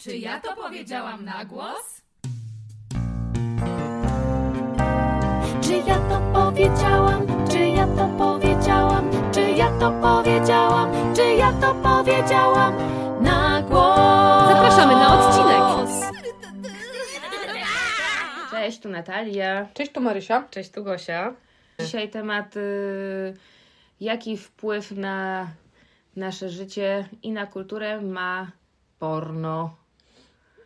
Czy ja to powiedziałam na głos? Czy ja to powiedziałam? Czy ja to powiedziałam? Czy ja to powiedziałam? Czy ja to powiedziałam na głos? Zapraszamy na odcinek. Cześć, tu Natalia. Cześć, tu Marysia. Cześć, tu Gosia. Dzisiaj temat, y, jaki wpływ na nasze życie i na kulturę ma porno.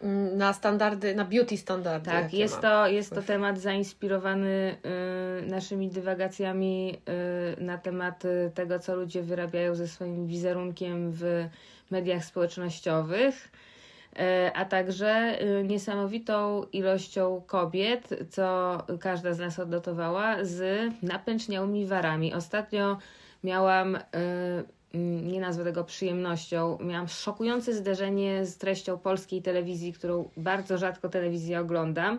Mm, Na standardy, na beauty standardy. Tak, jest to, jest to temat zainspirowany y, naszymi dywagacjami y, na temat y, tego, co ludzie wyrabiają ze swoim wizerunkiem w mediach społecznościowych. y, A także y, niesamowitą ilością kobiet, co każda z nas odnotowała, z napęczniałymi warami. Ostatnio miałam, nie nazwę tego przyjemnością, miałam szokujące zderzenie z treścią polskiej telewizji, którą bardzo rzadko telewizję oglądam.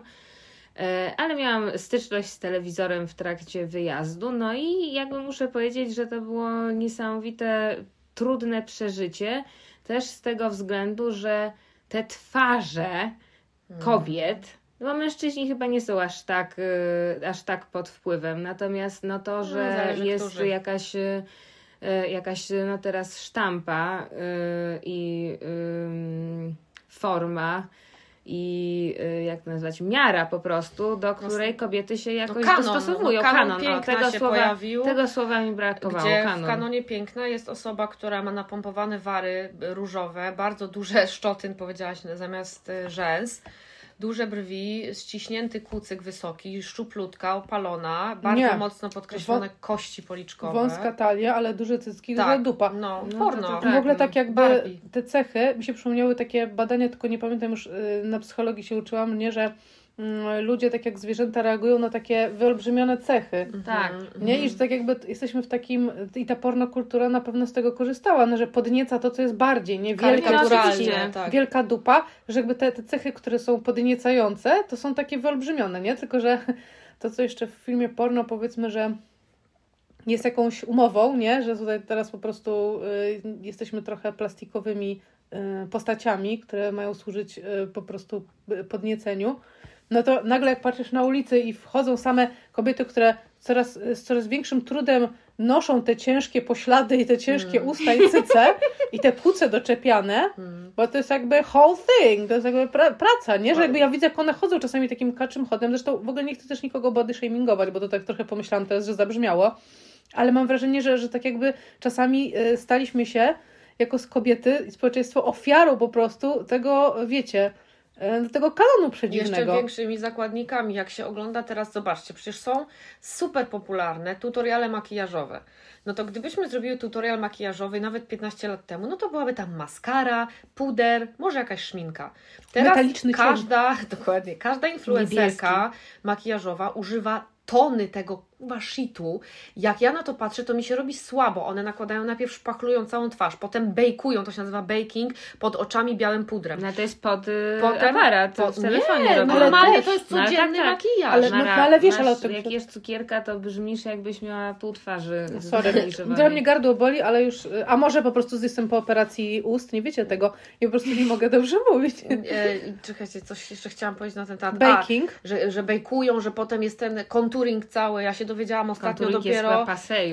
E, Ale miałam styczność z telewizorem w trakcie wyjazdu, no i jakby muszę powiedzieć, że to było niesamowite, trudne przeżycie, też z tego względu, że te twarze kobiet, no bo mężczyźni chyba nie są aż tak, y, aż tak pod wpływem, natomiast no to, że zależy, jest którzy. jakaś, y, jakaś no teraz sztampa y, i ym, forma i y, jak to nazwać, miara po prostu, do której kobiety się jakoś kanon, dostosowują. no, kanon kanon, o, piękna tego, słowa, pojawił, tego słowa mi brakowało. Gdzie kanon. w kanonie piękna jest osoba, która ma napompowane wary różowe, bardzo duże szczotyn, powiedziałaś, zamiast y, rzęs, duże brwi, ściśnięty kucyk wysoki, szczuplutka, opalona, bardzo Nie. mocno podkreślone kości policzkowe. Wąska talia, ale duże cycki, tak, duża dupa. No, No, porno. to- to w tak, ogóle no. tak jakby Barbie. te cechy, mi się przypomniały takie badania, tylko nie pamiętam już, y, na psychologii się uczyłam, nie, że ludzie tak jak zwierzęta reagują na takie wyolbrzymione cechy. Tak. Nie? I że tak jakby jesteśmy w takim, i ta pornokultura na pewno z tego korzystała, no, że podnieca to, co jest bardziej, nie? Wielka, tak. wielka dupa, że jakby te, te cechy, które są podniecające, to są takie wyolbrzymione, nie? Tylko, że to, co jeszcze w filmie porno, powiedzmy, że jest jakąś umową, nie? Że tutaj teraz po prostu y, jesteśmy trochę plastikowymi y, postaciami, które mają służyć y, po prostu podnieceniu. No to nagle jak patrzysz na ulicy i wchodzą same kobiety, które coraz, z coraz większym trudem noszą te ciężkie poślady i te ciężkie usta i cyce i te płuce doczepiane, bo to jest jakby whole thing, to jest jakby pra- praca, nie? Że jakby ja widzę, jak one chodzą czasami takim kaczym chodem, zresztą w ogóle nie chcę też nikogo body shamingować, bo to tak trochę pomyślałam teraz, że zabrzmiało, ale mam wrażenie, że, że tak jakby czasami y, staliśmy się jako z kobiety i społeczeństwo ofiarą po prostu tego, wiecie, y, tego kanonu Jeszcze przedziwnego. większymi zakładnikami, jak się ogląda teraz, zobaczcie, przecież są super popularne tutoriale makijażowe. No to gdybyśmy zrobiły tutorial makijażowy nawet 15 lat temu, no to byłaby tam maskara, puder, może jakaś szminka. Teraz Metaliczny cień. każda, dokładnie, każda influencerka makijażowa używa tony tego chyba shitu. Jak ja na to patrzę, to mi się robi słabo. One nakładają najpierw szpachlują całą twarz, potem bejkują, to się nazywa baking, pod oczami białym pudrem. No to jest pod y, Potem- aparat, po- w telefonie nie, robią. normalnie to jest No, codzienny tak, tak. makijaż. Ale- no, no, ale wiesz, masz, ale tego jak jesz cukierka, to brzmisz jakbyś miała pół twarzy. Sorry, zrealizowanej. trochę mnie gardło boli, ale już, y, a może po prostu jestem po operacji ust, nie wiecie tego, ja po prostu nie mogę dobrze mówić. E, czekajcie, coś jeszcze chciałam powiedzieć na ten temat. Baking. A, że, że bejkują, że potem jest ten contouring cały. Ja się dowiedziałam ostatnio Konturing dopiero,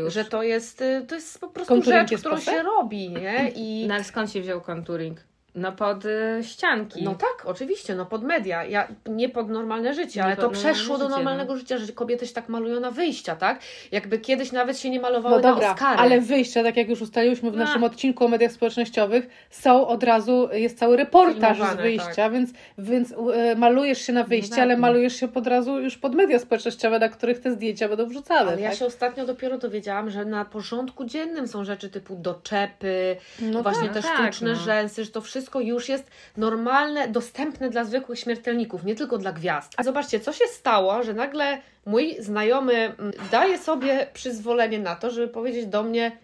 że to jest, y, to jest po prostu rzecz, którą się robi, nie? I No ale skąd się wziął konturing? No pod y, ścianki. No tak, oczywiście, no pod media, ja, nie pod normalne życie, Nie ale pod to przeszło do życie, normalnego no. życia, że kobiety się tak malują na wyjścia, tak? Jakby kiedyś nawet się nie malowały No dobra, na Oscary. ale wyjścia, tak jak już ustaliłyśmy w A. naszym odcinku o mediach społecznościowych, są od razu, jest cały reportaż z Filmowane, wyjścia, więc, więc e, malujesz się na wyjście, No tak, ale no. malujesz się od razu już pod media społecznościowe, na których te zdjęcia będą wrzucane. Ale ja tak? się ostatnio dopiero dowiedziałam, że na porządku dziennym są rzeczy typu doczepy, No właśnie tak, te tak, sztuczne no. rzęsy, że to wszystko już jest normalne, dostępne dla zwykłych śmiertelników, nie tylko dla gwiazd. A zobaczcie, co się stało, że nagle mój znajomy mm, daje sobie przyzwolenie na to, żeby powiedzieć do mnie,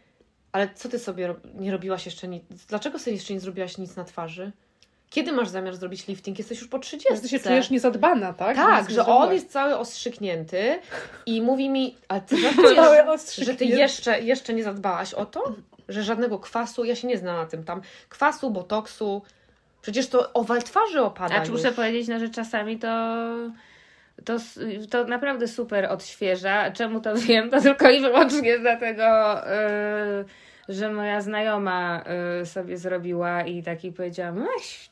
ale co ty sobie nie robiłaś jeszcze nic? Dlaczego sobie jeszcze nie zrobiłaś nic na twarzy? Kiedy masz zamiar zrobić lifting? Jesteś już po 30. Że ty się czujesz niezadbana, tak? Tak, że on jest cały ostrzyknięty i mówi mi, ale ty żartujesz, że ty jeszcze, jeszcze nie zadbałaś o to? Że żadnego kwasu, ja się nie znam na tym tam, kwasu, botoksu, Przecież to owal twarzy opada A czy muszę powiedzieć, no, że czasami to, to, to naprawdę super odświeża. Czemu to wiem? To tylko i wyłącznie dlatego, yy, że moja znajoma yy, sobie zrobiła i taki powiedziałam,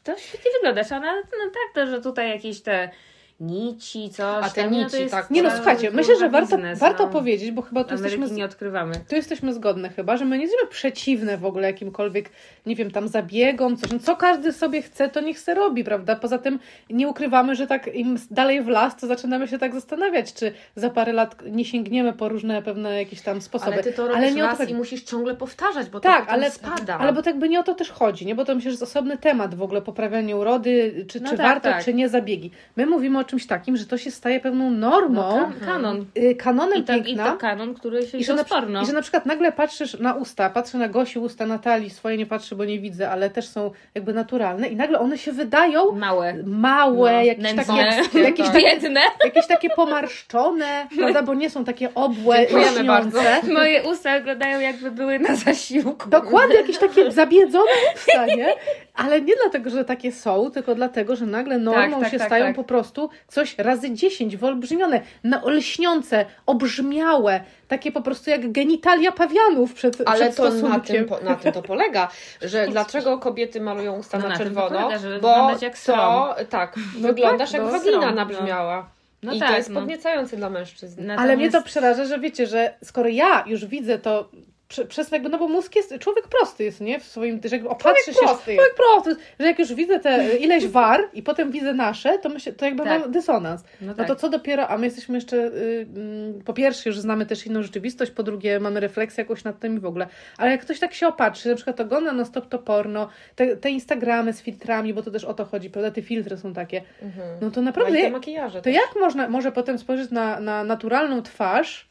to świetnie wyglądasz, a ona, no tak, to, że tutaj jakieś te nici, coś A te no to nici, jest tak. Nie no, cały, słuchajcie, myślę, że warto, biznes, warto no. powiedzieć, bo chyba tu Ameryki jesteśmy, nie odkrywamy. tu jesteśmy zgodne chyba, że my nie jesteśmy przeciwne w ogóle jakimkolwiek, nie wiem, tam zabiegom, coś. No, co każdy sobie chce, to niech se robi, prawda? Poza tym nie ukrywamy, że tak im dalej w las, to zaczynamy się tak zastanawiać, czy za parę lat nie sięgniemy po różne pewne jakieś tam sposoby. Ale ty to robisz Ale nie to raz chodzi. i musisz ciągle powtarzać, bo to Tak, potem ale, spada. ale bo tak by nie o to też chodzi, nie? Bo to myślę, że jest osobny temat w ogóle poprawianie urody, czy, No czy tak, warto, tak. czy nie zabiegi. My mówimy o czymś takim, że to się staje pewną normą, No, kan- kanon. y, kanonem I to, I piękna. to kanon, który się I że, na. I że na przykład nagle patrzysz na usta, patrzę na Gosi usta Natalii, swoje nie patrzę, bo nie widzę, ale też są jakby naturalne i nagle one się wydają Małe. małe, No, jakieś, takie, jakieś, Biedne. jakieś takie pomarszczone, prawda, bo nie są takie obłe, Dziękujemy bardzo. Moje usta wyglądają jakby były na zasiłku. Dokładnie, jakieś takie zabiedzone usta, nie? Ale nie dlatego, że takie są, tylko dlatego, że nagle normą tak, się tak, stają tak. po prostu coś razy dziesięć, wyolbrzymione, na, lśniące, obrzmiałe, takie po prostu jak genitalia pawianów przed, Ale przed to na tym, po, na tym to polega, że dlaczego kobiety malują usta No na na tym to czerwono, polega, żeby bo jak to, tak, No wyglądasz tak, jak no. wagina Srom, nabrzmiała. No I tak, to jest no. podniecające dla mężczyzn. Ale mnie Natomiast- to przeraża, że wiecie, że skoro ja już widzę to prze, przez jakby, no bo mózg jest, człowiek prosty jest, nie? W swoim, że jakby opatrzy się, prosty człowiek prosty, że jak już widzę te ileś war i potem widzę nasze, to myślę, to jakby Tak. mam dysonans. No No tak. to co dopiero, a my jesteśmy jeszcze, y, mm, po pierwsze już znamy też inną rzeczywistość, po drugie mamy refleksję jakąś nad tym i w ogóle, ale jak ktoś tak się opatrzy, na przykład ogląda na stop to porno, te, te Instagramy z filtrami, bo to też o to chodzi, prawda, te filtry są takie, Mhm. no to No naprawdę, makijaże to jak można, może potem spojrzeć na, na naturalną twarz,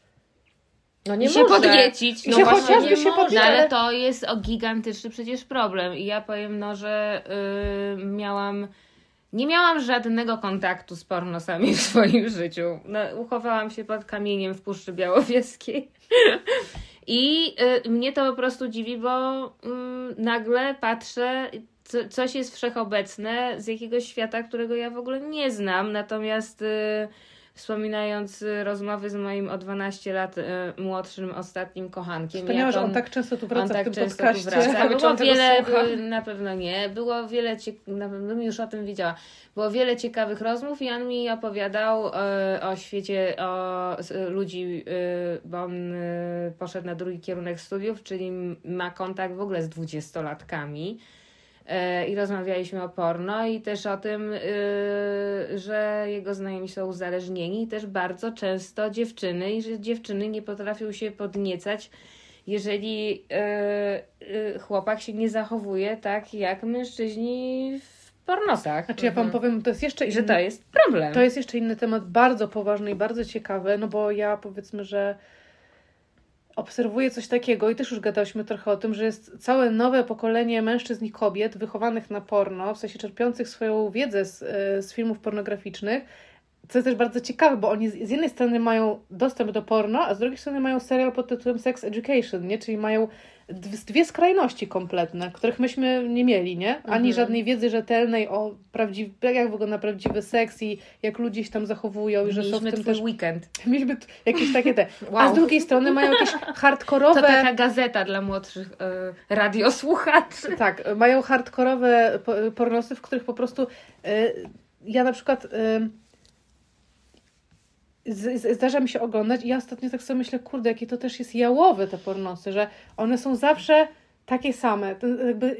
No I nie się może. podniecić. I No się właśnie, chociażby się może. podnieść, No ale to jest o gigantyczny przecież problem. I ja powiem, no, że y, miałam. Nie miałam żadnego kontaktu z pornosami w swoim życiu. No, uchowałam się pod kamieniem w Puszczy Białowieskiej. I y, mnie to po prostu dziwi, bo y, nagle patrzę, co, coś jest wszechobecne z jakiegoś świata, którego ja w ogóle nie znam. Natomiast y, wspominając y, rozmowy z moim o 12 lat y, młodszym ostatnim kochankiem, wspaniałe, że on on- tak często tu on wraca tak w tym często tu podcaście. wraca. Ciekawe, czy Było on wiele, y, na pewno nie. Było wiele, na pewno już o tym wiedziała. Było wiele ciekawych rozmów i on mi opowiadał y, o świecie, o s- ludzi, y, bo on y, poszedł na drugi kierunek studiów, czyli ma kontakt w ogóle z dwudziestolatkami. Y, I rozmawialiśmy o porno i też o tym, y, że jego znajomi są uzależnieni i też bardzo często dziewczyny i że dziewczyny nie potrafią się podniecać jeżeli y, y, chłopak się nie zachowuje tak jak mężczyźni w pornosach. Znaczy ja Wam powiem, to jest jeszcze I że inny, to jest problem. to jest jeszcze inny temat, bardzo poważny i bardzo ciekawy, no bo ja powiedzmy, że obserwuję coś takiego i też już gadałyśmy trochę o tym, że jest całe nowe pokolenie mężczyzn i kobiet wychowanych na porno, w sensie czerpiących swoją wiedzę z, e, z filmów pornograficznych, co jest też bardzo ciekawe, bo oni z, jednej strony mają dostęp do porno, a z drugiej strony mają serial pod tytułem Sex Education, nie? Czyli mają dwie skrajności kompletne, których myśmy nie mieli, nie? Ani Mhm. żadnej wiedzy rzetelnej o prawdziw... jak wygląda prawdziwy seks i jak ludzie się tam zachowują i że są w tym też... weekend. Mieliśmy jakieś takie te... A Wow. z drugiej strony mają jakieś hardkorowe... To taka gazeta dla młodszych y, radiosłuchaczy. Tak, mają hardkorowe po- pornosy, w których po prostu y, ja na przykład y, zdarza mi się oglądać i ja ostatnio tak sobie myślę, kurde, jakie to też jest jałowe te pornosy, że one są zawsze takie same, to, jakby,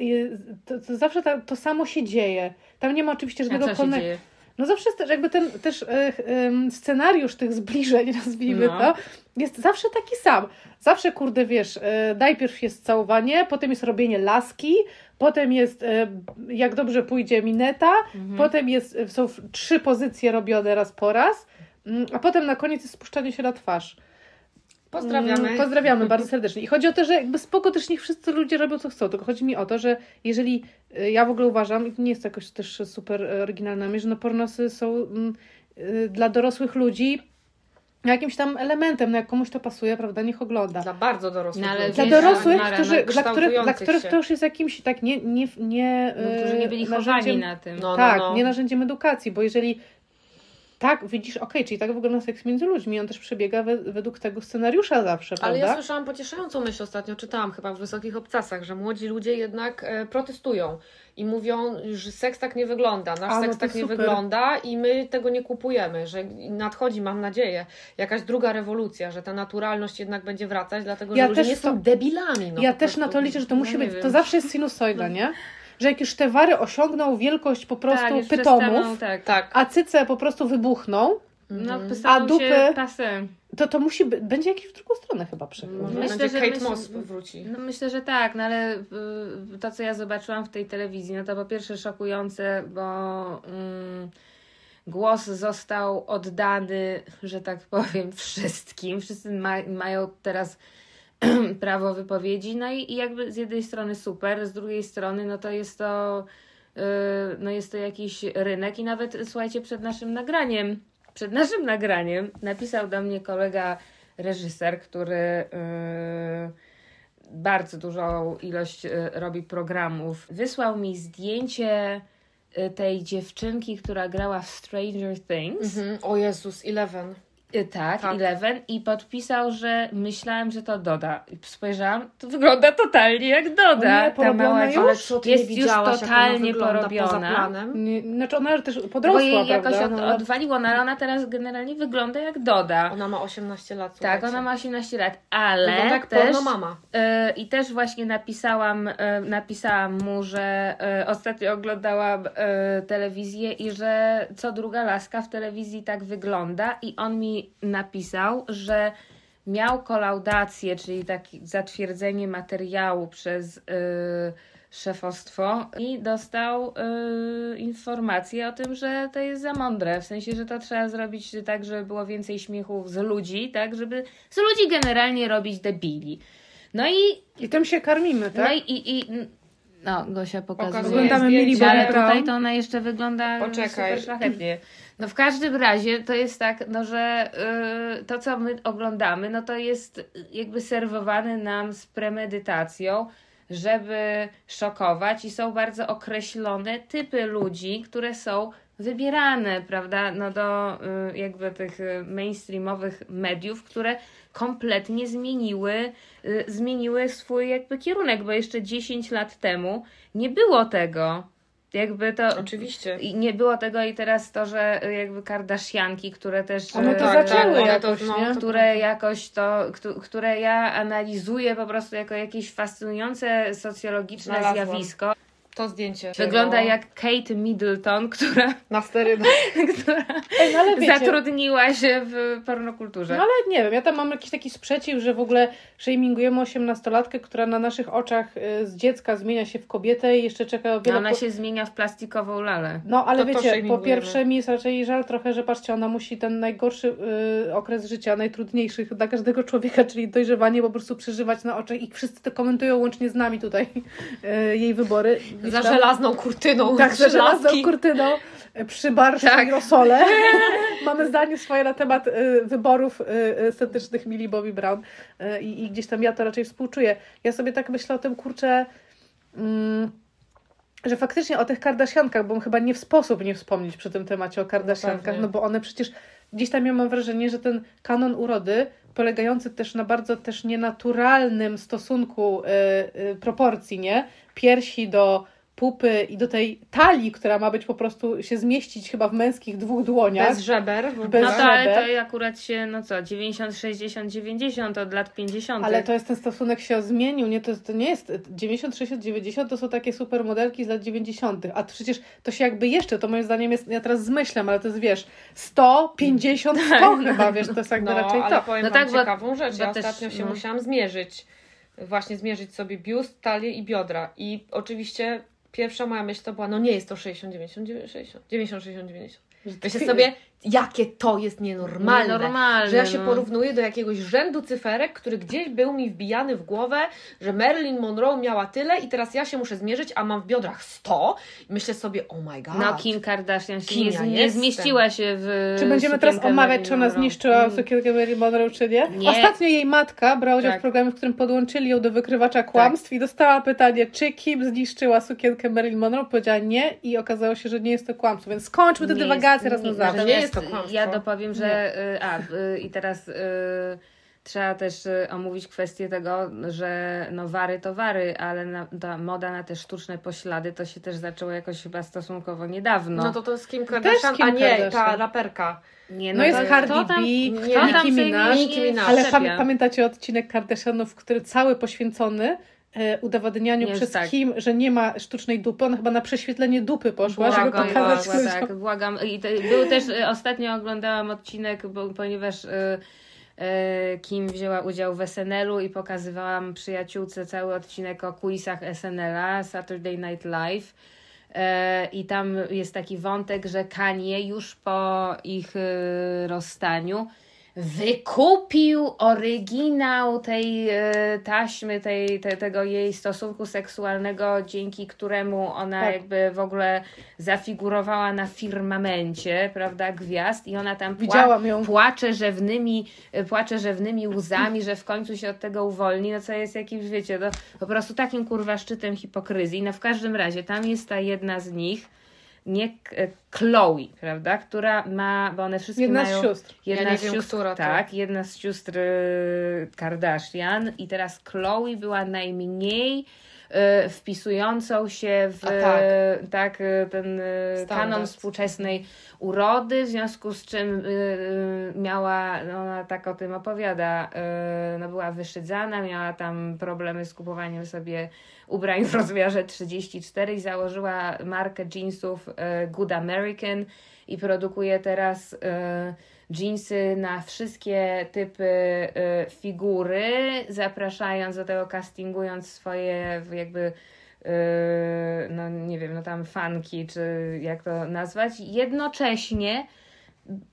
to, to zawsze ta, to samo się dzieje. Tam nie ma oczywiście żadnego co się konek- dzieje? no zawsze jest jakby ten też e, scenariusz tych zbliżeń, nazwijmy No. to, jest zawsze taki sam. Zawsze, kurde, wiesz, e, najpierw jest całowanie, potem jest robienie laski, potem jest, e, jak dobrze pójdzie, mineta, Mhm. potem jest, są trzy pozycje robione raz po raz, a potem na koniec jest spuszczanie się na twarz. Pozdrawiamy. Mm, Pozdrawiamy bardzo serdecznie. I chodzi o to, że jakby spoko też niech wszyscy ludzie robią co chcą, tylko chodzi mi o to, że jeżeli y, ja w ogóle uważam, i to nie jest jakoś też super y, oryginalna myśl, że no pornosy są mm, y, dla dorosłych ludzi jakimś tam elementem, no jak komuś to pasuje, prawda, niech ogląda. Dla bardzo dorosłych No, ale. Dla wiesz, dorosłych, Mara, którzy, no, dla, których, dla których to już jest jakimś tak nie, nie, nie, No, którzy nie byli chowani narzędziem- na tym. No, no, tak, no. nie narzędziem edukacji, bo jeżeli tak, widzisz, okej, czyli tak wygląda seks między ludźmi, on też przebiega we, według tego scenariusza zawsze, Ale prawda? ja słyszałam pocieszającą myśl ostatnio, czytałam chyba w Wysokich Obcasach, że młodzi ludzie jednak e, protestują i mówią, że seks tak nie wygląda, nasz A, no seks to tak nie super. wygląda i my tego nie kupujemy, że nadchodzi, mam nadzieję, jakaś druga rewolucja, że ta naturalność jednak będzie wracać, dlatego że Ja ludzie też nie to- są debilami. No, ja też na to liczę, że to musi No nie być, to zawsze jest sinusoida, nie? Że jak już te wary osiągną wielkość po prostu tak, pytomów, przestaną, tak. Tak. a cyce po prostu wybuchną, No, Mhm. A dupy? to to musi być, będzie jakiś w drugą stronę chyba nie? Myślę, będzie że Kate myśl- Moss wróci. No myślę, że tak, no ale y, to, co ja zobaczyłam w tej telewizji, no to po pierwsze szokujące, bo mm, głos został oddany, że tak powiem, wszystkim. Wszyscy ma, mają teraz prawo wypowiedzi, no i, i jakby z jednej strony super, z drugiej strony no to jest to y, no jest to jakiś rynek i nawet słuchajcie, przed naszym nagraniem, przed naszym nagraniem napisał do mnie kolega reżyser, który y, bardzo dużą ilość y, robi programów. Wysłał mi zdjęcie y, tej dziewczynki, która grała w Stranger Things. Mhm. O Jezus, Eleven. Y, Tak, Tak. Eleven i podpisał, że myślałem, że to Doda. I Spojrzałam, to wygląda totalnie jak Doda. Nie, Ta mała już? jest nie już widziałaś, ona totalnie porobiona. Nie, znaczy ona też Bo podrosła, jej jakoś od, No, ale- odwaliło, no ale ona teraz generalnie wygląda jak Doda. Ona ma 18 lat. tak, słuchajcie. ona ma 18 lat, ale Wygląda jak też... porno mama. E, I też właśnie napisałam, e, napisałam mu, że e, ostatnio oglądałam e, telewizję i że co druga laska w telewizji tak wygląda. I on mi napisał, że miał kolaudację, czyli takie zatwierdzenie materiału przez e, szefostwo i dostał e, informację o tym, że to jest za mądre. W sensie, że to trzeba zrobić tak, żeby było więcej śmiechów z ludzi, tak, żeby z ludzi generalnie robić debili. No i, I tym się karmimy, tak? no i, i, i no, Gosia pokazuje. Pokazuje Oglądamy Bobby Ale tutaj to ona jeszcze wygląda Poczekaj. super szlachetnie. No w każdym razie to jest tak, no że y, to co my oglądamy, no to jest jakby serwowane nam z premedytacją, żeby szokować i są bardzo określone typy ludzi, które są wybierane, prawda, no do y, jakby tych y, mainstreamowych mediów, które kompletnie zmieniły, y, zmieniły swój jakby kierunek, bo jeszcze 10 lat temu nie było tego. Jakby to Oczywiście. i nie było tego i teraz to, że y, jakby Kardashianki, które też One to y, tak, zaczęły one jakoś, to, no, które jakoś to, któ- które ja analizuję po prostu jako jakieś fascynujące socjologiczne Znalazłam. zjawisko. To zdjęcie. Wygląda było jak Kate Middleton, która, Na sterydach. która Ej, no ale wiecie, zatrudniła się w pornokulturze. No ale nie wiem, ja tam mam jakiś taki sprzeciw, że w ogóle shamingujemy osiemnastolatkę, która na naszych oczach y, z dziecka zmienia się w kobietę i jeszcze czeka wiele... Ona po- się zmienia w plastikową lalę. No ale To to wiecie, po shamingujemy. pierwsze mi jest raczej żal trochę, że patrzcie, ona musi ten najgorszy y, okres życia, najtrudniejszy dla każdego człowieka, czyli dojrzewanie po prostu przeżywać na oczach i wszyscy to komentują łącznie z nami tutaj, y, jej wybory. Gdzieś Za tam- żelazną kurtyną. Tak, za żelazną kurtyną, y, przy barszczu Tak. i rosole. Mamy zdanie swoje na temat y, wyborów y, estetycznych Millie Bobby Brown y, i, gdzieś tam ja to raczej współczuję. Ja sobie tak myślę o tym, kurczę, mm, że faktycznie o tych Kardashiankach, bo chyba nie w sposób nie wspomnieć przy tym temacie o Kardashiankach, pewnie. no bo one przecież gdzieś tam ja mam wrażenie, że ten kanon urody polegający też na bardzo też nienaturalnym stosunku proporcji, nie? Piersi do pupy i do tej talii, która ma być po prostu się zmieścić chyba w męskich dwóch dłoniach. Bez żeber. Bez No to ale żeber. to akurat się, no co, 90, 60, 90 od lat 50. Ale to jest ten stosunek się zmienił, nie? To, to nie jest 90, 60, 90 to są takie supermodelki z lat 90. A przecież to się jakby jeszcze, to moim zdaniem jest, ja teraz zmyślam, ale to jest wiesz, 100, 50, 100 chyba, wiesz, to jest jakby No, raczej to. powiem No tak, bo- ciekawą rzecz. bo Ja też, ostatnio się no. musiałam zmierzyć. Właśnie zmierzyć sobie biust, talię i biodra. I oczywiście pierwsza moja myśl to była, no nie jest to 60, 90, 60, 90, 60, 90. Myślę sobie, jakie to jest nienormalne. Nienormalne, że ja się no. porównuję do jakiegoś rzędu cyferek, który gdzieś był mi wbijany w głowę, że Marilyn Monroe miała tyle i teraz ja się muszę zmierzyć, a mam w biodrach 100 i myślę sobie, oh my god. No, Kim Kardashian się Kim nie, ja nie zmieściła się w. Czy będziemy teraz omawiać, Marilyn czy ona Monroe? zniszczyła Mm. sukienkę Marilyn Monroe, czy nie? Nie. Ostatnio jej matka brała udział Tak. w programie, w którym podłączyli ją do wykrywacza kłamstw i dostała pytanie, czy Kim zniszczyła sukienkę Marilyn Monroe. Powiedziała nie i okazało się, że nie jest to kłamstwo. Więc skończmy tę dywagację raz na nie- zawsze. Nie jest to kłamstwo. Ja dopowiem, że. y, A, y, i teraz. y, Trzeba też y, omówić kwestię tego, że no wary to wary, ale na, ta moda na te sztuczne poślady to się też zaczęło jakoś chyba stosunkowo niedawno. No to to jest Kim Kardashian, Kim a nie ta Kardashian. raperka. nie, No jest to- Cardi B, nie, Nicki Minaj, nie-. Ale pamiętacie odcinek Kardashianów, który cały poświęcony udowadnianiu Nie, przez tak. Kim, że nie ma sztucznej dupy. Ona chyba na prześwietlenie dupy poszła, żeby Błagam pokazać was, ludziom. tak, błagam. I to, był też, y, ostatnio oglądałam odcinek, bo, ponieważ y, y, Kim wzięła udział w SNL-u i pokazywałam przyjaciółce cały odcinek o kulisach SNL-a, Saturday Night Live. E, I tam jest taki wątek, że Kanye już po ich rozstaniu wykupił oryginał tej e, taśmy, tej, te, tego jej stosunku seksualnego, dzięki któremu ona Tak. jakby w ogóle zafigurowała na firmamencie, prawda, gwiazd i ona tam pła- płacze rzewnymi, e, płacze rzewnymi łzami, że w końcu się od tego uwolni, no co jest jakimś, wiecie, no, po prostu takim kurwa szczytem hipokryzji. No w każdym razie, tam jest ta jedna z nich, nie e, Chloe, prawda, która ma, bo one wszystkie Jedna mają... z sióstr. Jedna Ja z sióstr, która to. tak, jedna z sióstr Kardashian i teraz Chloe była najmniej wpisującą się w tak. y, tak, y, ten y, Standard. kanon współczesnej urody, w związku z czym y, y, miała, no ona tak o tym opowiada, y, no była wyszydzana, miała tam problemy z kupowaniem sobie ubrań w rozmiarze 34 i założyła markę jeansów y, Good American i produkuje teraz y, jeansy na wszystkie typy y, figury, zapraszając do tego, castingując swoje jakby y, no nie wiem, no tam fanki, czy jak to nazwać, jednocześnie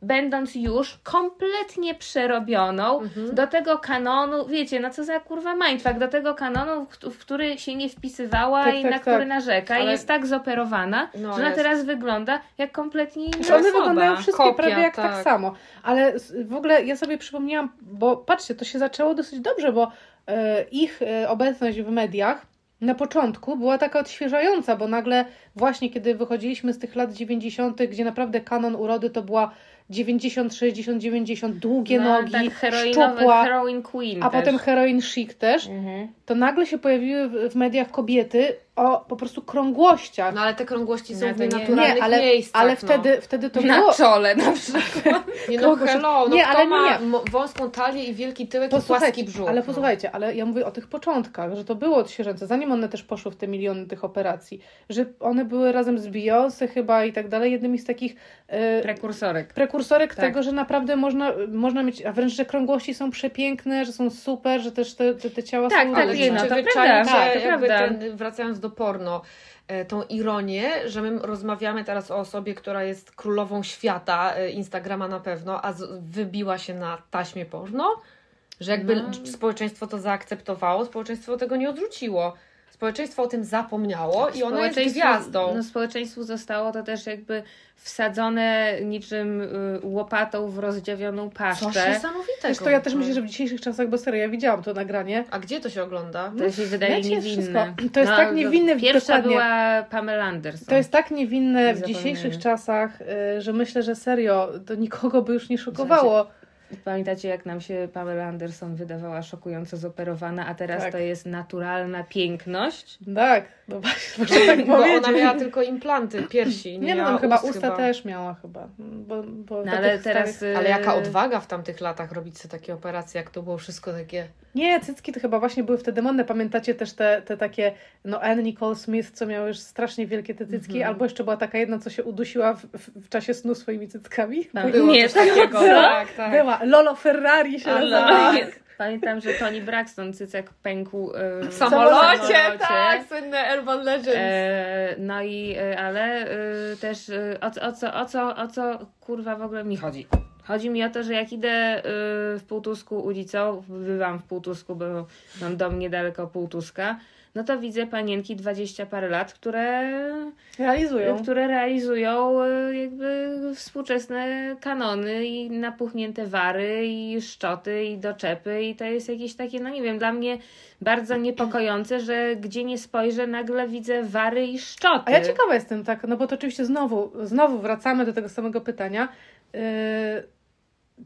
będąc już kompletnie przerobioną Mhm. do tego kanonu, wiecie, no co za kurwa mindfuck, do tego kanonu, w, któ- w który się nie wpisywała Tak, i tak, na tak. który narzeka i Ale- jest tak zoperowana, No, że ona jest. teraz wygląda jak kompletnie inna Znaczy one osoba. wyglądają wszystkie Kopia, prawie jak tak. tak. samo. Ale w ogóle ja sobie przypomniałam, bo patrzcie, to się zaczęło dosyć dobrze, bo e, ich e, obecność w mediach na początku była taka odświeżająca, bo nagle właśnie kiedy wychodziliśmy z tych lat 90., gdzie naprawdę kanon urody to była 90, 60, 90, długie no, nogi, tak heroinowe, szczupła, heroin queen a też. potem heroin chic też, Mhm. to nagle się pojawiły w, mediach kobiety o po prostu krągłościach. No ale te krągłości są No w nienaturalnych nie, ale, miejscach. ale no. wtedy, wtedy to Na było... czole na przykład. Nie no hello, no Nie, kto ale ma nie. wąską talię i wielki tyłek i płaski brzuch. ale no. posłuchajcie, ale ja mówię o tych początkach, że to było odświeżające, zanim one też poszły w te miliony tych operacji, że one były razem z Beyoncé chyba i tak dalej, jednymi z takich e, Prekursorek. prekursorek Tak. tego, że naprawdę można, można mieć, a wręcz, że krągłości są przepiękne, że są super, że też te, te, te ciała Tak, są... tak, Ale nie, no to wy prawda, tak, to prawda. ten, wracając do porno, e, tą ironię, że my rozmawiamy teraz o osobie, która jest królową świata, e, Instagrama na pewno, a z, wybiła się na taśmie porno? Że jakby No. społeczeństwo to zaakceptowało, społeczeństwo tego nie odrzuciło. Społeczeństwo o tym zapomniało i ona jest gwiazdą. No, społeczeństwu zostało to też jakby wsadzone niczym y, łopatą w rozdziawioną Coś paszczę. niesamowitego. Wiesz, to ja też myślę, że w dzisiejszych czasach, bo serio, ja widziałam to nagranie, A gdzie to się ogląda? To się wydaje wiecie, niewinne. wszystko. To jest tak niewinne, Pierwsza dokładnie. była Pamela Anderson. To jest tak niewinne Nie w dzisiejszych czasach, y, że myślę, że serio, to nikogo by już nie szokowało. Pamiętacie, jak nam się Pamela Anderson wydawała szokująco zoperowana, a teraz Tak. to jest naturalna piękność? Tak, no właśnie, tak Bo ona miała tylko implanty, piersi. Nie no, miała tam chyba ust usta też miała chyba. Bo, bo No ale teraz... starych- Ale jaka y, odwaga w tamtych latach robić sobie takie operacje, jak to było wszystko takie... Nie, cycki to chyba właśnie były wtedy modne. Pamiętacie też te, te takie, no Anne Nicole Smith, co miały już strasznie wielkie te cycki, Mhm. albo jeszcze była taka jedna, co się udusiła w, w, w czasie snu swoimi cyckami. Tam Było nie, coś takiego. Była, tak, tak. Była. Lolo Ferrari się nazywała. Pamiętam, że Tony Braxton cycek pękł yy, W samolocie, samolocie. tak, słynne Urban Legends. E, no i, e, ale też e, o, co- o, co, o, co, o co kurwa w ogóle mi chodzi? Chodzi mi o to, że jak idę e, w Półtusku ulicą, bywam w Półtusku, bo mam dom niedaleko Półtuska, no to widzę panienki 20 parę lat, które, Realizują. które realizują e, jakby współczesne kanony i napuchnięte wary i szczoty i doczepy i to jest jakieś takie, no nie wiem, dla mnie bardzo niepokojące, że gdzie nie spojrzę nagle widzę wary i szczoty. A ja ciekawa jestem, tak, no bo to oczywiście znowu, znowu wracamy do tego samego pytania. Yy,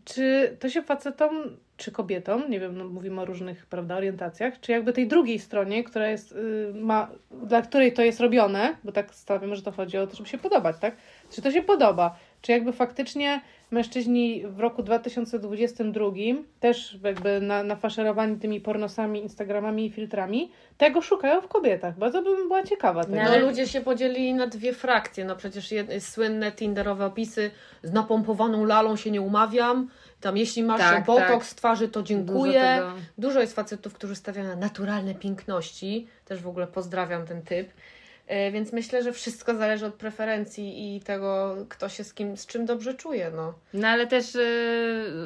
czy to się facetom, czy kobietom, nie wiem, no mówimy o różnych, prawda, orientacjach, czy jakby tej drugiej stronie, która jest, yy, ma, dla której to jest robione, bo tak stawiamy, że to chodzi o to, żeby się podobać, tak? Czy to się podoba? Czy jakby faktycznie mężczyźni w roku 2022 też jakby na, nafaszerowani tymi pornosami, instagramami i filtrami, tego szukają w kobietach. Bardzo bym była ciekawa tego. No, ale- ludzie się podzielili na dwie frakcje. No przecież jedne, słynne tinderowe opisy z napompowaną lalą się nie umawiam. Tam jeśli masz Tak, botoks tak. z twarzy, to Dużo dziękuję. tego. Dużo jest facetów, którzy stawiają na naturalne piękności. Też w ogóle pozdrawiam ten typ. E, Więc myślę, że wszystko zależy od preferencji i tego, kto się z kim, z czym dobrze czuje. No. No ale też y,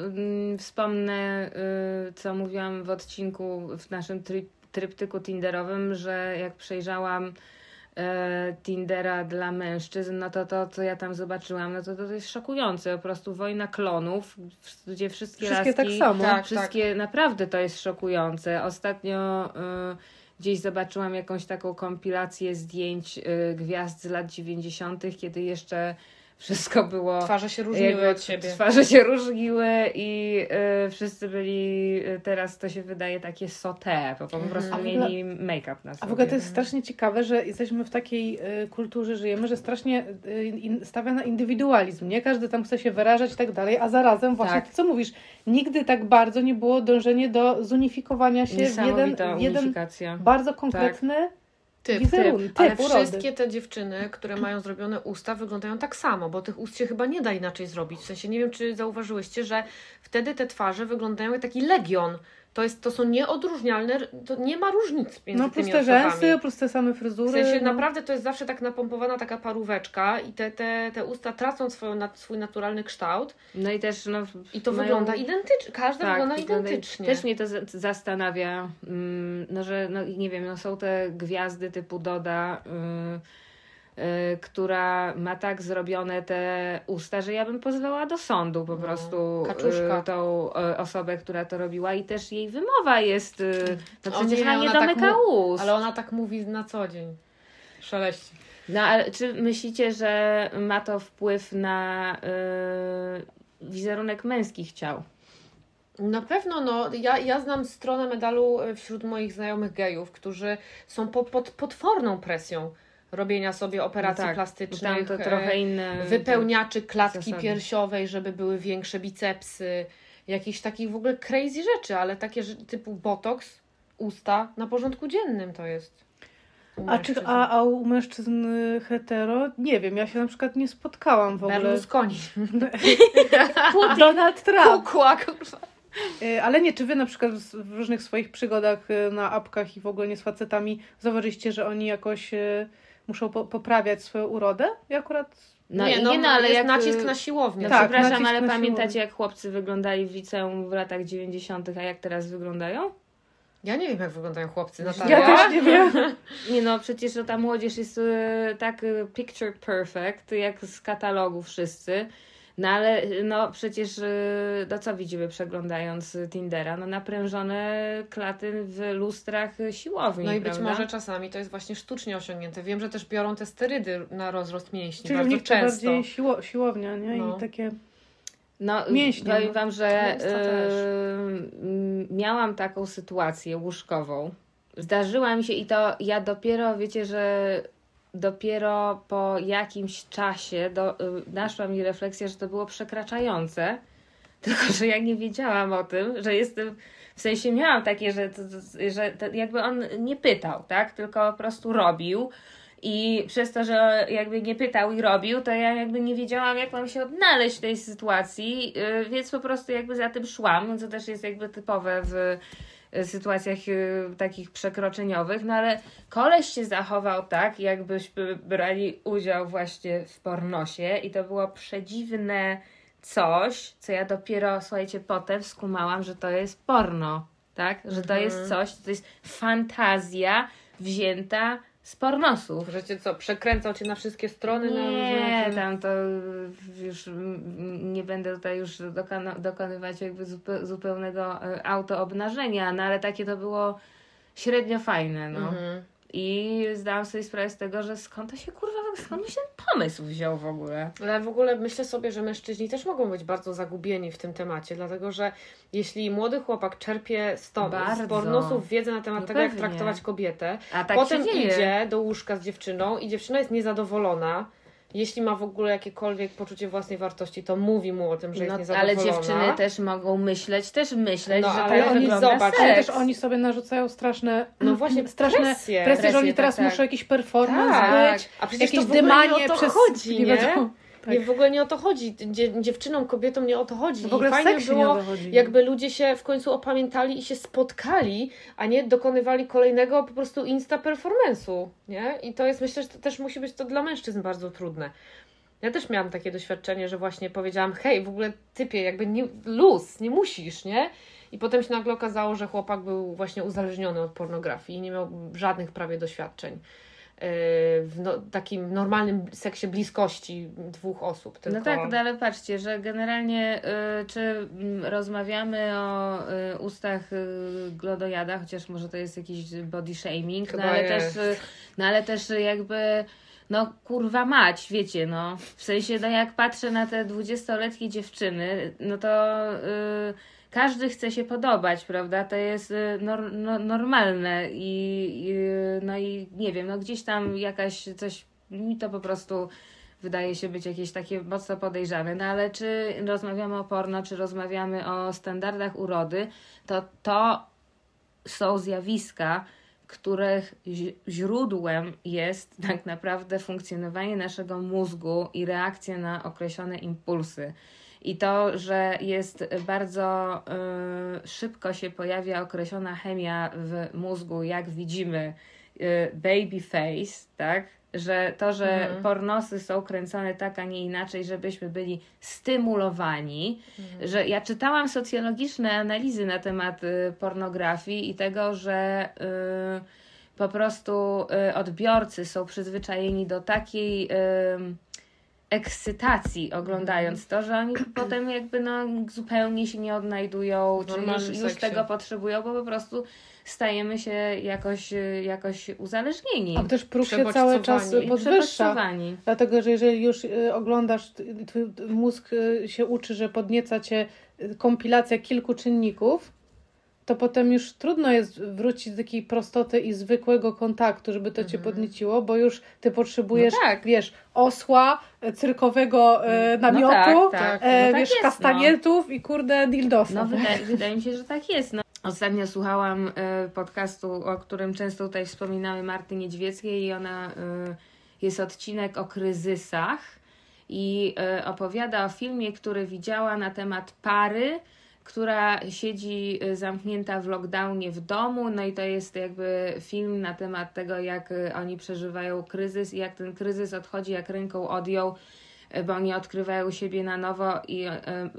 mm, wspomnę, y, co mówiłam w odcinku w naszym tri- tryptyku Tinderowym, że jak przejrzałam Tindera dla mężczyzn, no to to, co ja tam zobaczyłam, no to to jest szokujące. Po prostu wojna klonów, gdzie wszystkie, Wszystkie tak laski, samo. Tak, wszystkie, naprawdę to jest szokujące. Ostatnio y, gdzieś zobaczyłam jakąś taką kompilację zdjęć y, gwiazd z lat 90., kiedy jeszcze wszystko było. Twarze się różniły jakby od siebie. Twarze się różniły i y, wszyscy byli, y, teraz to się wydaje takie sote, bo po prostu ogóle- mieli make-up na sobie. A w ogóle to jest strasznie ciekawe, że jesteśmy w takiej y, kulturze, żyjemy, że strasznie y, in, stawia na indywidualizm, nie? Każdy tam chce się wyrażać i tak dalej, a zarazem właśnie Tak. to, co mówisz, nigdy tak bardzo nie było dążenie do zunifikowania się w jeden, jeden bardzo konkretny Typ, wizerunek, typ, Ale urody. wszystkie te dziewczyny, które mają zrobione usta, wyglądają tak samo, bo tych ust się chyba nie da inaczej zrobić. W sensie nie wiem, czy zauważyłyście, że wtedy te twarze wyglądają jak taki legion. To, jest, to są nieodróżnialne, to nie ma różnic między No tymi osobami. rzęsy, plus te same W fryzury. sensie no. naprawdę to jest zawsze tak napompowana taka paróweczka i te, te, te usta tracą swoją, swój naturalny kształt No i też no, i to mają- wygląda identycznie. Każda wygląda wygląda- identycznie. Też mnie to za- zastanawia, mm, no że no, nie wiem, no są te gwiazdy typu Doda, y, y, która ma tak zrobione te usta, że ja bym pozwała do sądu po No, prostu kaczuszka. y, tą y, osobę, która to robiła i też jej wymowa jest, y, no przecież nie, ona nie tak domyka mu- ust. Ale ona tak mówi na co dzień. Szeleści. No ale czy myślicie, że ma to wpływ na y, wizerunek męskich ciał? Na pewno, no, ja, ja znam stronę medalu wśród moich znajomych gejów, którzy są po, pod potworną presją robienia sobie operacji No tak, plastycznych, Tam to e, trochę inne. wypełniaczy klatki zasady. piersiowej, żeby były większe bicepsy, jakichś takich w ogóle crazy rzeczy, ale takie typu botox, usta, na porządku dziennym to jest. A, czy, a, a u mężczyzn hetero? Nie wiem, ja się na przykład nie spotkałam w ogóle. Berlusconi. Donald Trump. Kukła, kurwa. Y, Ale nie, czy wy na przykład w różnych swoich przygodach y, na apkach i w ogóle nie z facetami zauważyliście, że oni jakoś muszą po poprawiać swoją urodę? Ja akurat... No nie, i no, nie, no ale jest jak nacisk na siłownię. No Tak, przepraszam, ale na pamiętacie siłownię. jak chłopcy wyglądali w liceum w latach 90., a jak teraz wyglądają? Ja nie wiem, jak wyglądają chłopcy. Ja Natalia. Ja też nie wiem. Nie no, przecież no, ta młodzież jest e, tak e, picture perfect, jak z katalogu wszyscy. No ale no przecież e, no co widzimy przeglądając Tindera? No naprężone klaty w lustrach siłowni, No i być prawda? może czasami to jest właśnie sztucznie osiągnięte. Wiem, że też biorą te sterydy na rozrost mięśni Czyli bardzo często. bardziej siło, siłownia, nie? No. I takie... No, Mięśnie, powiem no. Wam, że Mięso też. y, miałam taką sytuację łóżkową. Zdarzyła mi się i to ja dopiero, wiecie, że dopiero po jakimś czasie do, y, naszła mi refleksja, że to było przekraczające. Tylko, że ja nie wiedziałam o tym, że jestem. W sensie miałam takie, że, że jakby on nie pytał, tak? Tylko po prostu robił. I przez to, że jakby nie pytał i robił, to ja jakby nie wiedziałam, jak mam się odnaleźć w tej sytuacji, yy, więc po prostu jakby za tym szłam, co też jest jakby typowe w y, sytuacjach y, takich przekroczeniowych, no ale koleś się zachował tak, jakbyśmy brali udział właśnie w pornosie i to było przedziwne coś, co ja dopiero, słuchajcie, potem skumałam, że to jest porno, tak? Że to jest coś, to jest fantazja wzięta z pornosów. Że cię co, przekręcał cię na wszystkie strony? na Nie, różne- tam to już nie będę tutaj już dokona, dokonywać jakby zupe, zupełnego e, autoobnażenia, no ale takie to było średnio fajne, no. Mhm. I zdałam sobie sprawę z tego, że skąd to się kurwa, skąd się ten pomysł wziął w ogóle. Ale w ogóle myślę sobie, że mężczyźni też mogą być bardzo zagubieni w tym temacie, dlatego że jeśli młody chłopak czerpie stąd, z pornosów wiedzę na temat No tego, jak pewnie. traktować kobietę, A tak potem idzie do łóżka z dziewczyną i dziewczyna jest niezadowolona, jeśli ma w ogóle jakiekolwiek poczucie własnej wartości, to mówi mu o tym, że No, jest ale niezadowolona. dziewczyny też mogą myśleć, też myśleć, No, że ale tak oni zobacz, seks. Ale też oni sobie narzucają straszne, No właśnie, straszne presję. presje, że oni teraz tak, tak. muszą jakiś performance Tak, być, a przecież jakieś to w ogóle nie dymanie o to przez chodzi, nie? wiadomo. Tak. Nie, w ogóle nie o to chodzi. Dzie- dziewczynom, kobietom nie o to chodzi. W ogóle I fajnie było, jakby ludzie się w końcu opamiętali i się spotkali, a nie dokonywali kolejnego po prostu insta performance'u, nie? I to jest, myślę, że to też musi być to dla mężczyzn bardzo trudne. Ja też miałam takie doświadczenie, że właśnie powiedziałam, hej, w ogóle typie, jakby nie, luz, nie musisz, nie? I potem się nagle okazało, że chłopak był właśnie uzależniony od pornografii i nie miał żadnych prawie doświadczeń w no, takim normalnym seksie bliskości dwóch osób. Tylko... No tak, no ale patrzcie, że generalnie y, czy mm, rozmawiamy o y, ustach y, glodojada, chociaż może to jest jakiś body shaming, no ale, jest. też, y, no ale też jakby no kurwa mać, wiecie, no. W sensie, no jak patrzę na te dwudziestoletnie dziewczyny, no to y, każdy chce się podobać, prawda? To jest y, nor, no, normalne i, i no i nie wiem, no gdzieś tam jakaś coś, mi to po prostu wydaje się być jakieś takie mocno podejrzane. No ale czy rozmawiamy o porno, czy rozmawiamy o standardach urody, to to są zjawiska, których źródłem jest tak naprawdę funkcjonowanie naszego mózgu i reakcja na określone impulsy. I to, że jest bardzo y, szybko się pojawia określona chemia w mózgu, jak widzimy y, baby face, tak? Że to, że Mhm. pornosy są kręcone tak, a nie inaczej, żebyśmy byli stymulowani, że ja czytałam socjologiczne analizy na temat y, pornografii i tego, że y, po prostu y, odbiorcy są przyzwyczajeni do takiej ekscytacji oglądając to, że oni potem jakby no zupełnie się nie odnajdują, czy już, już tego potrzebują, bo po prostu stajemy się jakoś, y, jakoś uzależnieni. A też próg się cały czas podwyższa. Dlatego, że jeżeli już y, oglądasz, y, twój mózg się uczy, że podnieca cię kompilacja kilku czynników, to potem już trudno jest wrócić do takiej prostoty i zwykłego kontaktu, żeby to cię podnieciło, bo już ty potrzebujesz, No tak. wiesz, osła, y, cyrkowego y, namiotu, tak, tak. e, No tak wiesz, jest, no. kastanietów i kurde dildosów. No wydaje, wydaje mi się, że tak jest. No. Ostatnio słuchałam e, podcastu, o którym często tutaj wspominamy Marty Niedźwieckiej i ona e, jest odcinek o kryzysach i e, opowiada o filmie, który widziała na temat pary, która siedzi e, zamknięta w lockdownie w domu, no i to jest jakby film na temat tego, jak e, oni przeżywają kryzys i jak ten kryzys odchodzi, jak ręką odjął e, bo oni odkrywają siebie na nowo i,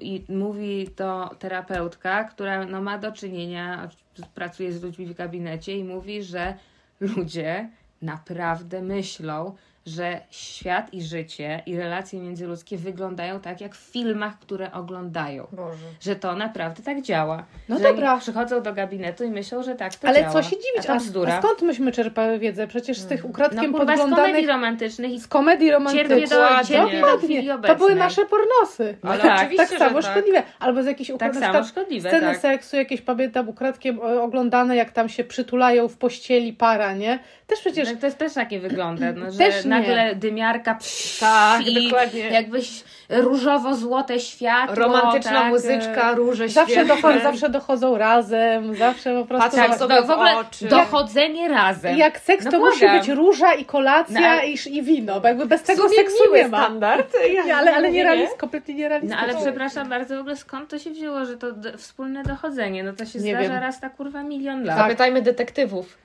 i mówi to terapeutka, która no, ma do czynienia, pracuje z ludźmi w gabinecie i mówi, że ludzie naprawdę myślą, że świat i życie i relacje międzyludzkie wyglądają tak jak w filmach, które oglądają. Boże. Że to naprawdę tak działa. No że dobra. Przychodzą do gabinetu i myślą, że tak to Ale działa. co się dziwić, A bzdura. a skąd myśmy czerpały wiedzę? Przecież z tych No ukradkiem kurwa z komedii podglądanych romantycznych i z komedii romantycznych. do, cierpię do obecnej. To były nasze pornosy. Ale tak, oczywiście, tak samo tak. szkodliwe. Albo z jakichś Tak ukradek, na samo szkodliwe, Sceny tak. seksu, jakieś pamiętam ukradkiem oglądane, jak tam się przytulają w pościeli para, nie? Też przecież No, to jest też takie wygląda, no, że Też na nagle dymiarka psz, Tak, i dokładnie. jakbyś różowo-złote światło. Romantyczna tak, muzyczka, róże Zawsze, świetne. dochodzą, zawsze dochodzą razem, zawsze po prostu... Patrzą tak, sobie w w ogóle oczy. dochodzenie razem. Jak seks No to musi być róża i kolacja No, i, i wino, bo jakby bez tego seksu nie ma. standard. Ja Nie, ale, ale mówię, nie realist, kompletnie No nierealistyczne. ale przepraszam bardzo, w ogóle skąd to się wzięło, że to wspólne dochodzenie? No to się Nie zdarza wiem. raz na kurwa milion lat. Zapytajmy detektywów.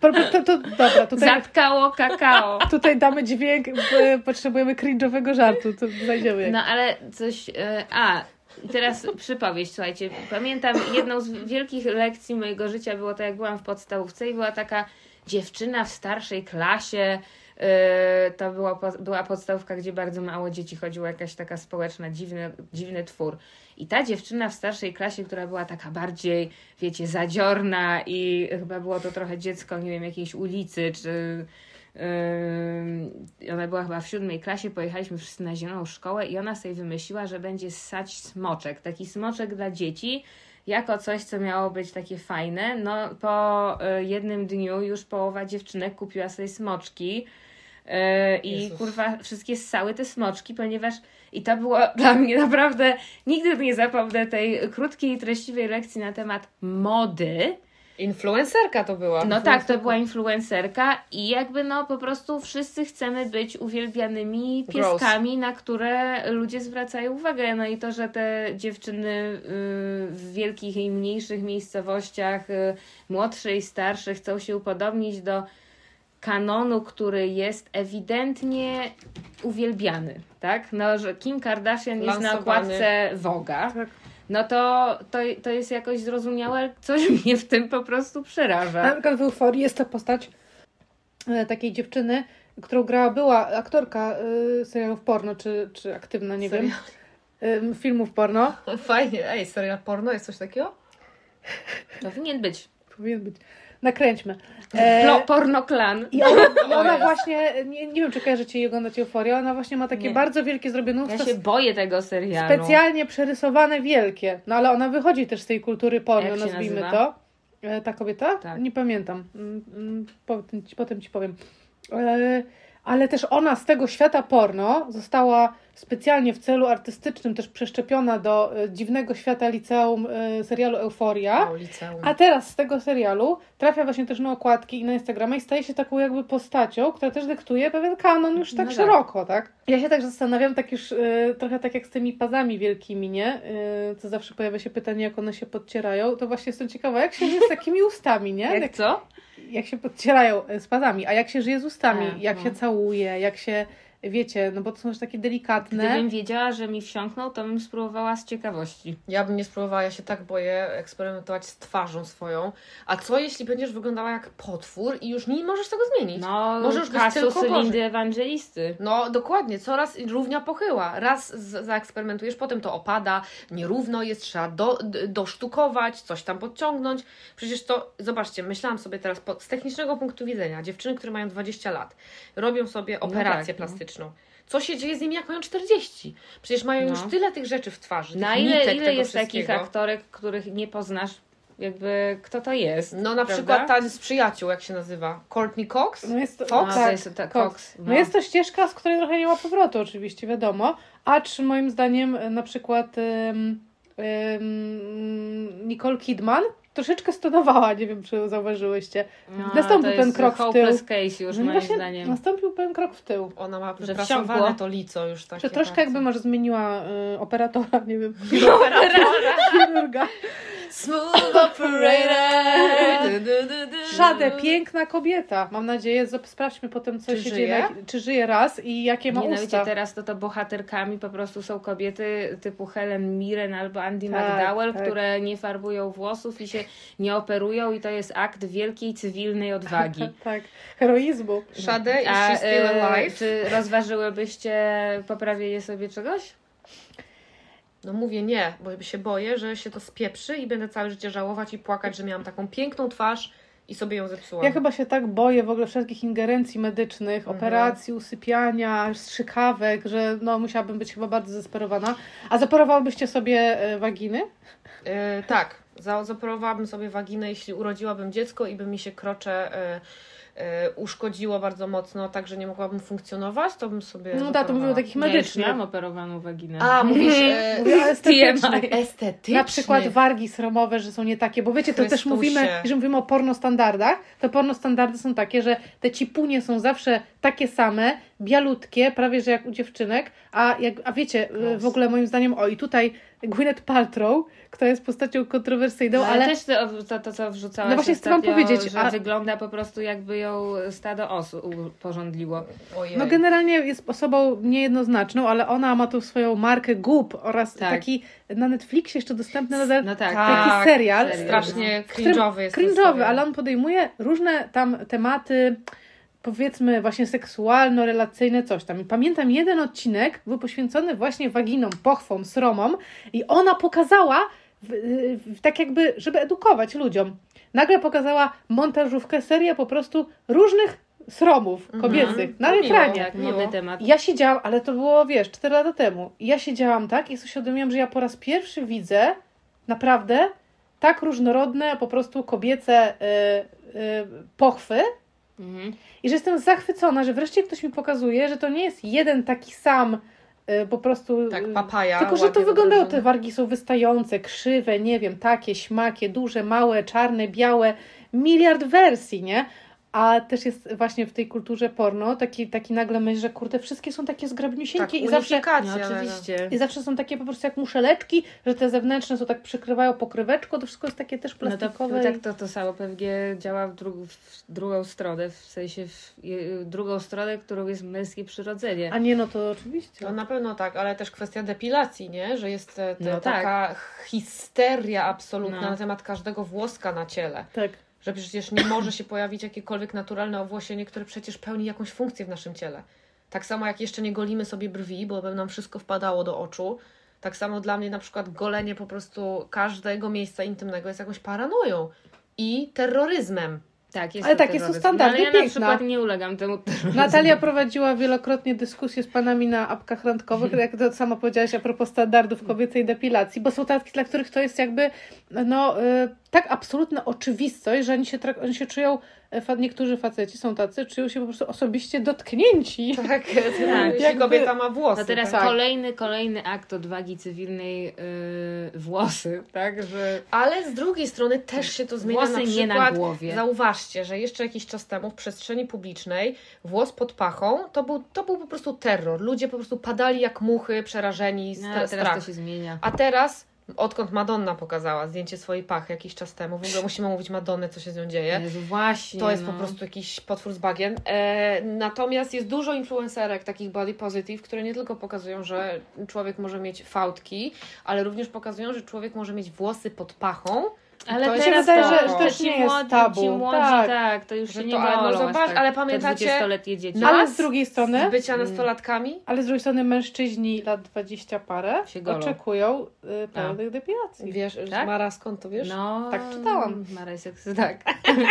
Po- po- To, to, dobra, tutaj, Zatkało kakao. tutaj damy dźwięk, potrzebujemy cringe'owego żartu, to znajdziemy jak. No ale coś. e, A, teraz przypowieść, słuchajcie. Pamiętam jedną z wielkich lekcji mojego życia było to, jak byłam w podstawówce i była taka dziewczyna w starszej klasie. E, To była, była podstawówka, gdzie bardzo mało dzieci chodziło, jakaś taka społeczna, dziwny, dziwny twór. I ta dziewczyna w starszej klasie, która była taka bardziej, wiecie, zadziorna i chyba było to trochę dziecko, nie wiem, jakiejś ulicy, czy Yy, ona była chyba w siódmej klasie, pojechaliśmy wszyscy na zieloną szkołę i ona sobie wymyśliła, że będzie ssać smoczek, taki smoczek dla dzieci, jako coś, co miało być takie fajne. No po y, jednym dniu już połowa dziewczynek kupiła sobie smoczki i Jezus. kurwa wszystkie ssały te smoczki, ponieważ i to było dla mnie naprawdę, nigdy nie zapomnę tej krótkiej treściwej lekcji na temat mody, Influencerka to była. no tak, to była influencerka i jakby no po prostu wszyscy chcemy być uwielbianymi Gross. pieskami, na które ludzie zwracają uwagę. No i to, że te dziewczyny y, w wielkich i mniejszych miejscowościach, y, młodsze i starsze, chcą się upodobnić do kanonu, który jest ewidentnie uwielbiany, tak? No, że Kim Kardashian jest na Lansowany. okładce Woga. Tak. No to, to, to jest jakoś zrozumiałe, ale coś mnie w tym po prostu przeraża. Na przykład w Euforii jest to postać e, takiej dziewczyny, którą grała była aktorka e, serialów porno, czy, czy aktywna, nie wiem, e, filmów porno. Fajnie. Ej, serial porno jest coś takiego? Powinien być. Powinien być. Nakręćmy. E, Plo, porno klan. I ona, ona właśnie, nie, nie wiem czy kojarzycie i oglądacie Euforię, ona właśnie ma takie Nie. bardzo wielkie zrobione Ja usta, się boję tego serialu. specjalnie przerysowane wielkie. No ale ona wychodzi też z tej kultury porno, nazwijmy nazywa? to. E, ta kobieta? Tak. Nie pamiętam. Mm, mm, Potem, ci- potem ci powiem. E, ale też ona z tego świata porno została specjalnie w celu artystycznym też przeszczepiona do e, dziwnego świata liceum e, serialu Euforia. A teraz z tego serialu trafia właśnie też na okładki i na Instagrama i staje się taką jakby postacią, która też dyktuje pewien kanon już tak No tak. szeroko, tak? Ja się tak zastanawiam, tak już y, trochę tak jak z tymi pazami wielkimi, nie? To zawsze pojawia się pytanie, jak one się podcierają. To właśnie jestem ciekawa, jak się z takimi ustami, nie? Jak co? Jak się podcierają y, z a jak się żyje z ustami, A, jak no. się całuje, jak się, wiecie, no bo to są już takie delikatne. Gdybym wiedziała, że mi wsiąknął, to bym spróbowała z ciekawości. Ja bym nie spróbowała, ja się tak boję eksperymentować z twarzą swoją. A co jeśli będziesz wyglądała jak potwór i już nie możesz tego zmienić? No, Może już być kasus tylko. Lindy Ewangelisty. No dokładnie, coraz równia pochyła. Raz z- zaeksperymentujesz, potem to opada, nierówno jest, trzeba do, dosztukować, coś tam podciągnąć. Przecież to, zobaczcie, myślałam sobie teraz po, z technicznego punktu widzenia, dziewczyny, które mają 20 lat, robią sobie operację tak, no. Co się dzieje z nimi, jak mają 40? Przecież mają No. już tyle tych rzeczy w twarzy. Na tych ile, nitek, ile tego jest takich aktorek, których nie poznasz, jakby kto to jest? No na prawda? przykład ta z przyjaciół, jak się nazywa? Courtney Cox? No jest to, Fox? No, tak, to jest ta Cox. Cox. No jest to ścieżka, z której trochę nie ma powrotu, oczywiście, wiadomo. Acz moim zdaniem e, na przykład ym, ym, Nicole Kidman troszeczkę stonowała, nie wiem czy zauważyłyście. No, Nastąpił to ten jest krok w tył. case już No moim właśnie zdaniem. Nastąpił pewien krok w tył. Ona ma wyprasowane to lico już takie Że troszkę bardzo. jakby może zmieniła y, operatora, nie wiem, Operatora. chirurga. Smooth operator. Szadę, piękna kobieta. Mam nadzieję, że sprawdźmy potem, co Czy się żyje? dzieje, na- czy żyje raz i jakie ma Nie no usta. wiecie, teraz to, to bohaterkami po prostu są kobiety typu Helen Mirren albo Andy Tak, McDowell, tak. które nie farbują włosów i się nie operują i to jest akt wielkiej cywilnej odwagi. tak, heroizmu. Szadę i A she's still e, alive. czy rozważyłybyście poprawienie sobie czegoś? No mówię nie, bo się boję, że się to spieprzy i będę całe życie żałować i płakać, że miałam taką piękną twarz i sobie ją zepsułam. Ja chyba się tak boję w ogóle wszelkich ingerencji medycznych, Mhm. operacji, usypiania, strzykawek, że no musiałabym być chyba bardzo zdesperowana. A zaparowałybyście sobie e, waginy? E, tak, Za- Zaoperowałabym sobie waginę, jeśli urodziłabym dziecko i by mi się krocze e, uszkodziło bardzo mocno, tak że nie mogłabym funkcjonować, to bym sobie. No tak, to mówię o takich medycznych. mam operowaną waginę. A, mówisz e, Mówię o estetycznych. estetyczny. Na przykład wargi sromowe, że są nie takie, bo wiecie, to też Chrystusie. mówimy, jeżeli mówimy o pornostandardach, to pornostandardy są takie, że te cipunie są zawsze takie same, bialutkie, prawie że jak u dziewczynek, a, jak, a wiecie, y, w ogóle moim zdaniem, o i tutaj Gwyneth Paltrow, która jest postacią kontrowersyjną, No, ale, ale też to, to, to co wrzucałaś No właśnie chcę wam ostatnio, powiedzieć, że a- wygląda po prostu jakby ją stado osób porządliło. Ojej. no generalnie jest osobą niejednoznaczną, ale ona ma tu swoją markę Goop oraz Tak. taki na Netflixie jeszcze dostępny nadal No tak, Tak. taki serial, serial. Strasznie cringe'owy jest. cringe'owy, ale on podejmuje różne tam tematy, powiedzmy właśnie seksualno-relacyjne, coś tam. I pamiętam jeden odcinek był poświęcony właśnie waginom, pochwom, sromom i ona pokazała, w, w, tak jakby, żeby edukować ludziom. Nagle pokazała montażówkę, serię po prostu różnych sromów kobiecych na To miło. ekranie. Tak, temat. Ja siedziałam, ale to było, wiesz, 4 lata temu. Ja siedziałam tak i sobie uświadomiłam, że ja po raz pierwszy widzę naprawdę tak różnorodne, po prostu kobiece y, y, pochwy. Mhm. I że jestem zachwycona, że wreszcie ktoś mi pokazuje, że to nie jest jeden taki sam y, po prostu. Tak, y, papaja. Tylko, że to wyglądało, te wargi są wystające, krzywe, nie wiem, takie, śmakie, duże, małe, czarne, białe, miliard wersji, nie? A też jest właśnie w tej kulturze porno taki, taki nagle myśl, że kurde, wszystkie są takie tak, zgrabniusieńkie i zawsze No, oczywiście. i zawsze są takie po prostu jak muszeleczki, że te zewnętrzne są tak przykrywają pokryweczką, to wszystko jest takie też No to, plastikowe. tak to, to samo pewnie działa w, dru- w drugą stronę, w sensie w drugą stronę, którą jest męskie przyrodzenie. A nie, no to oczywiście. No na pewno tak, ale też kwestia depilacji, nie? Że jest e, te, No tak. taka histeria absolutna No. na temat każdego włoska na ciele. Tak. Że przecież nie może się pojawić jakiekolwiek naturalne owłosienie, które przecież pełni jakąś funkcję w naszym ciele. Tak samo jak jeszcze nie golimy sobie brwi, bo by nam wszystko wpadało do oczu. Tak samo dla mnie na przykład golenie po prostu każdego miejsca intymnego jest jakąś paranoją i terroryzmem. Tak, jest Ale to takie są terroryzm. standardy, No, ale ja piękna. na przykład nie ulegam temu terroryzmowi. Natalia prowadziła wielokrotnie dyskusje z panami na apkach randkowych, jak to sama powiedziałaś a propos standardów kobiecej depilacji, bo są takie, dla których to jest jakby no, y, tak absolutna oczywistość, że oni się, oni się czują, e, fa- niektórzy faceci są tacy, czują się po prostu osobiście dotknięci. Tak, Tak. jeśli Jakby- kobieta ma włosy. No teraz tak. kolejny, kolejny akt odwagi cywilnej yy, włosy, tak, że Ale z drugiej strony też się to zmienia Włosy na nie przykład. na głowie. Zauważcie, że jeszcze jakiś czas temu w przestrzeni publicznej włos pod pachą to był, to był po prostu terror. Ludzie po prostu padali jak muchy, przerażeni, no, stra- teraz strach. to się zmienia. A teraz, odkąd Madonna pokazała zdjęcie swojej pachy jakiś czas temu, w ogóle musimy mówić Madonny, co się z nią dzieje. Jezu, właśnie, To jest no. po prostu jakiś potwór z bagien. E, natomiast jest dużo influencerek takich body positive, które nie tylko pokazują, że człowiek może mieć fałdki, ale również pokazują, że człowiek może mieć włosy pod pachą. Ale to teraz wydaje, to, że- że to ci nie jest młodzi, tabu. Ci młodzi, Tak. tak. to już się nie to- bolą no zobacz, tak. ale pamiętacie- 20-letnie dzieci Nas Ale z drugiej strony, Z bycia Mm. nastolatkami? ale z drugiej strony mężczyźni lat 20 parę oczekują y, pełnych depilacji. Wiesz, Tak? Mara, skąd to wiesz? No, Tak czytałam. Mara jest eks- tak.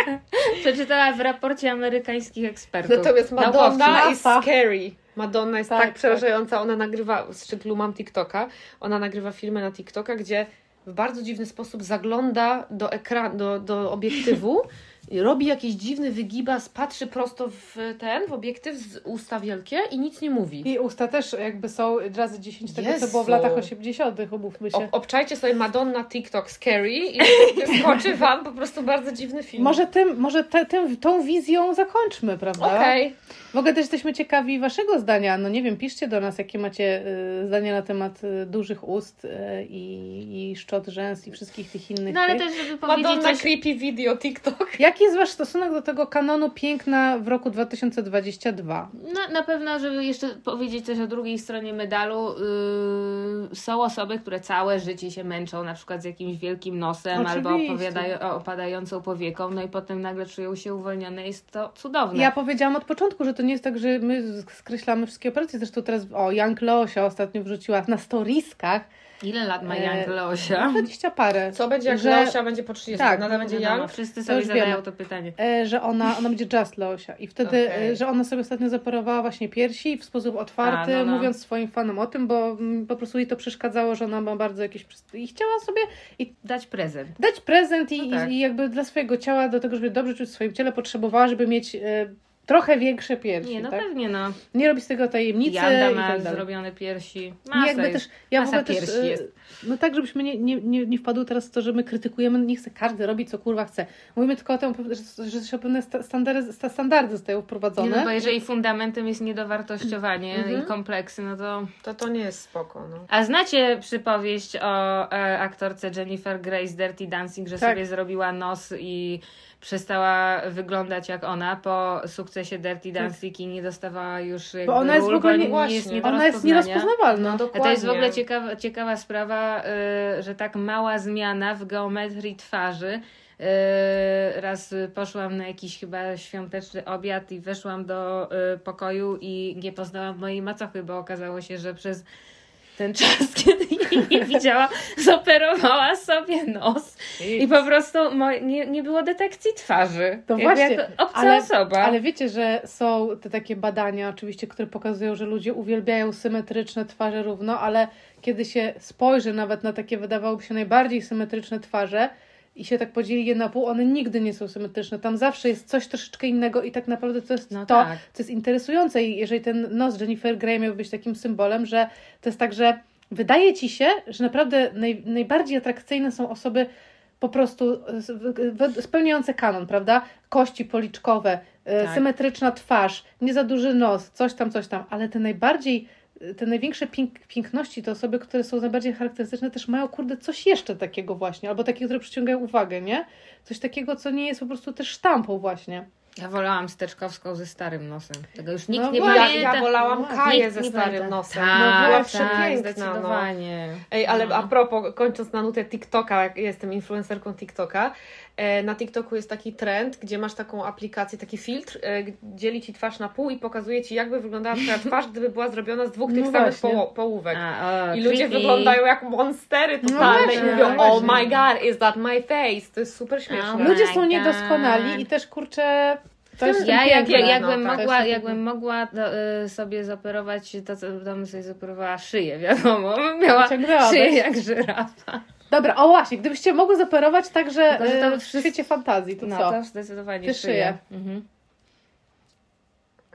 Przeczytała w raporcie amerykańskich ekspertów. Natomiast Madonna Naukowcy. jest NASA. scary. Madonna jest tak, Tak, przerażająca. Ona nagrywa, z szczytlu mam TikToka, ona nagrywa filmy na TikToka, gdzie w bardzo dziwny sposób zagląda do ekranu, do, do obiektywu, robi jakiś dziwny wygibas, patrzy prosto w ten, w obiektyw z usta wielkie i nic nie mówi. I usta też jakby są razy 10 tego, co Jezu. było w latach 80., umówmy się. Ob, obczajcie sobie Madonna TikTok scary i wyskoczy Wam po prostu bardzo dziwny film. Może, tym, może te, tym, tą wizją zakończmy, prawda? Okej. W ogóle też jesteśmy ciekawi Waszego zdania. No nie wiem, piszcie do nas, jakie macie y, zdania na temat y, dużych ust y, i, szczot rzęs i wszystkich tych innych. No ale tych. też, żeby powiedzieć Madonna coś... creepy video TikTok. Jaki jest Wasz stosunek do tego kanonu piękna w roku 2022? No, na pewno, żeby jeszcze powiedzieć coś o drugiej stronie medalu, yy, są osoby, które całe życie się męczą, na przykład z jakimś wielkim nosem albo Oczywiście. opowiadają, opadającą powieką, no i potem nagle czują się uwolnione. Jest to cudowne. Ja powiedziałam od początku, że to nie jest tak, że my skreślamy wszystkie operacje. Zresztą teraz, o, Jank Leosia ostatnio wrzuciła na storiskach Ile lat ma E, Young Leosia? 20 parę. Co będzie jak Że- Leosia będzie po 30? Tak, Nadal będzie Wiadomo, Young? wszyscy sobie zadają wiemy. to pytanie. E, że ona, ona będzie Just Leosia. I wtedy, e, że ona sobie ostatnio zaparowała właśnie piersi w sposób otwarty, A, no, no. mówiąc swoim fanom o tym, bo mm, po prostu jej to przeszkadzało, że ona ma bardzo jakieś... I chciała sobie i Dać prezent. dać prezent i, No tak. i, i jakby dla swojego ciała, do tego, żeby dobrze czuć w swoim ciele, potrzebowała, żeby mieć e, trochę większe piersi. Nie, no tak? pewnie no. Nie robi z tego tajemnicy Janda ma tak zrobione piersi. Nie, Masa jakby jest. też, ja w masa ogóle też, piersi e, jest. no tak, żebyśmy nie, nie, nie, nie wpadły teraz w to, że my krytykujemy, nie chce każdy robić co kurwa chce. Mówimy tylko o tym, że, że się pewne sta- standardy, sta- standardy zostają Nie, wprowadzone. no bo jeżeli fundamentem jest niedowartościowanie Mhm. i kompleksy, no to... To to nie jest spoko, no. A znacie przypowieść o e, aktorce Jennifer Grey z Dirty Dancing, że Tak. sobie zrobiła nos i przestała wyglądać jak ona po sukcesie Dirty Dancing i nie dostawała już jakby ona jest w ról, ogóle bo nie- nie właśnie. jest nie do Ona jest nierozpoznawalna. No A dokładnie. to jest w ogóle ciekawa, ciekawa sprawa, y, że tak mała zmiana w geometrii twarzy. Y, raz poszłam na jakiś chyba świąteczny obiad i weszłam do y, pokoju i nie poznałam mojej macochy, bo okazało się, że przez ten czas, kiedy jej nie widziała, zoperowała sobie nos i po prostu nie, nie było detekcji twarzy. To właśnie, obca ale- osoba. Ale wiecie, że są te takie badania oczywiście, które pokazują, że ludzie uwielbiają symetryczne twarze równo, ale kiedy się spojrzy nawet na takie wydawałoby się najbardziej symetryczne twarze i się tak podzieli je na pół, one nigdy nie są symetryczne. Tam zawsze jest coś troszeczkę innego i tak naprawdę to jest No to, tak. co jest interesujące i jeżeli ten nos Jennifer Grey miał być takim symbolem, że to jest tak, że wydaje ci się, że naprawdę naj, najbardziej atrakcyjne są osoby po prostu spełniające kanon, prawda? Kości policzkowe, e, Tak. symetryczna twarz, nie za duży nos, coś tam, coś tam, ale te najbardziej, te największe pięk, piękności, te osoby, które są najbardziej charakterystyczne, też mają, kurde, coś jeszcze takiego właśnie, albo takie, które przyciągają uwagę, nie? Coś takiego, co nie jest po prostu też sztampą właśnie. Ja wolałam steczkowską ze starym nosem. Tego już nikt No nie bo Ja, pamięta. ja wolałam Nikt Kaję ze starym pamięta. nosem. Tak, no, była tak, przepiękna. No. zdecydowanie. Ej, ale No. a propos, kończąc na nutę TikToka, jak jestem influencerką TikToka, na TikToku jest taki trend, gdzie masz taką aplikację, taki filtr, e, dzieli ci twarz na pół i pokazuje ci, jakby wyglądała twoja twarz, gdyby była zrobiona z dwóch tych No samych poło- połówek. A, o, I ludzie creepy. wyglądają jak monstery No totalne właśnie, i mówią, no oh my god, is that my face? To jest super śmieszne. Oh Ludzie są God. niedoskonali i też, kurczę, to jest Ja jak, piękne. jakbym, no, tak. mogła, jest jakbym mogła do, y, sobie zaoperować to, co w domu sobie zaoperowała szyję, wiadomo. Miała szyję jak żyrafa. Dobra, o właśnie, gdybyście mogły zaoperować także Tylko, że to e, w wszyscy- świecie fantazji, to No co? to zdecydowanie Ty szyję. szyję. Mhm.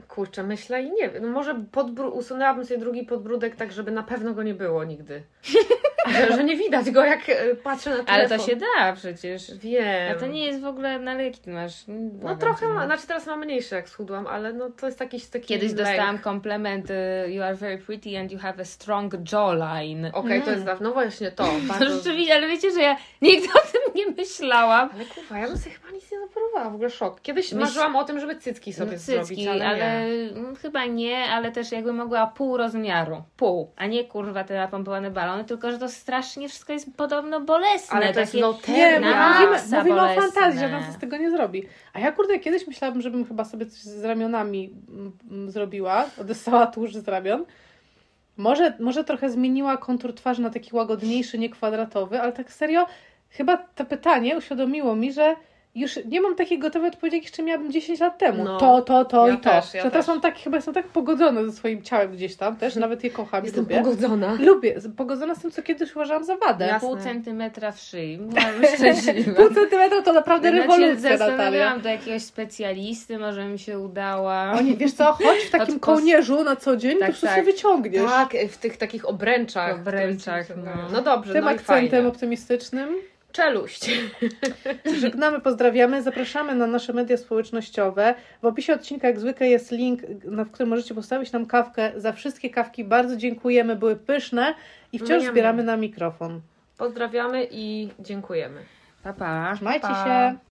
Kurczę, myślę i nie wiem. No może podbró- usunęłabym sobie drugi podbródek tak, żeby na pewno go nie było nigdy. że, że nie widać go, jak e, patrzę na telefon. Ale to się da przecież. Wiem. A to nie jest w ogóle, no ale jaki ty masz? No trochę, cię, ma, no. znaczy teraz mam mniejsze jak schudłam, ale no to jest jakiś taki Kiedyś dostałam komplement y, You are very pretty and you have a strong jawline. Okej, to jest dawno, no właśnie to. Bardzo... rzeczywiście, ale wiecie, że ja nigdy o tym nie myślałam. Ale kurwa, ja bym sobie chyba nic nie zaoperowała, w ogóle szok. Kiedyś Myśl- marzyłam o tym, żeby cycki sobie no, zrobić, cycki, ale, ale, nie. mm, chyba nie, ale też jakby mogła pół rozmiaru. Pół. A nie kurwa te napompowane balony, tylko że to strasznie wszystko jest podobno bolesne. Ale to jest no Nie, mówimy, mówimy o fantazji, że nas z tego nie zrobi. A ja kurde, kiedyś myślałam, żebym chyba sobie coś z ramionami mm, mm, zrobiła, odessała tłuszcz z ramion. Może, może trochę zmieniła kontur twarzy na taki łagodniejszy, nie kwadratowy, ale tak serio, chyba to pytanie uświadomiło mi, że już nie mam takiej gotowej odpowiedzi, jak jeszcze miałabym 10 lat temu. No. to, to, to Ja i to. też, ja że teraz też. mam tak, chyba jestem tak pogodzona ze swoim ciałem gdzieś tam, też nawet je kocham Jestem lubię. pogodzona. Lubię, pogodzona z tym, co kiedyś uważałam za wadę. Jasne. Pół centymetra w szyi. Byłam szczęśliwa. Pół centymetra to naprawdę Ja się rewolucja, Natalia. zastanawiałam do jakiegoś specjalisty, może mi się udała. O nie, wiesz co, chodź w takim Od kołnierzu na co dzień, Tak, to wszystko tak. się wyciągniesz. Tak, w tych takich obręczach. Obręczach, które- no. no dobrze, Tym no akcentem optymistycznym Czeluść. żegnamy, pozdrawiamy, zapraszamy na nasze media społecznościowe. W opisie odcinka jak zwykle jest link, na, w którym możecie postawić nam kawkę. Za wszystkie kawki bardzo dziękujemy, były pyszne i wciąż zbieramy na mikrofon. Pozdrawiamy i dziękujemy. Pa, pa. Trzymajcie Pa. się!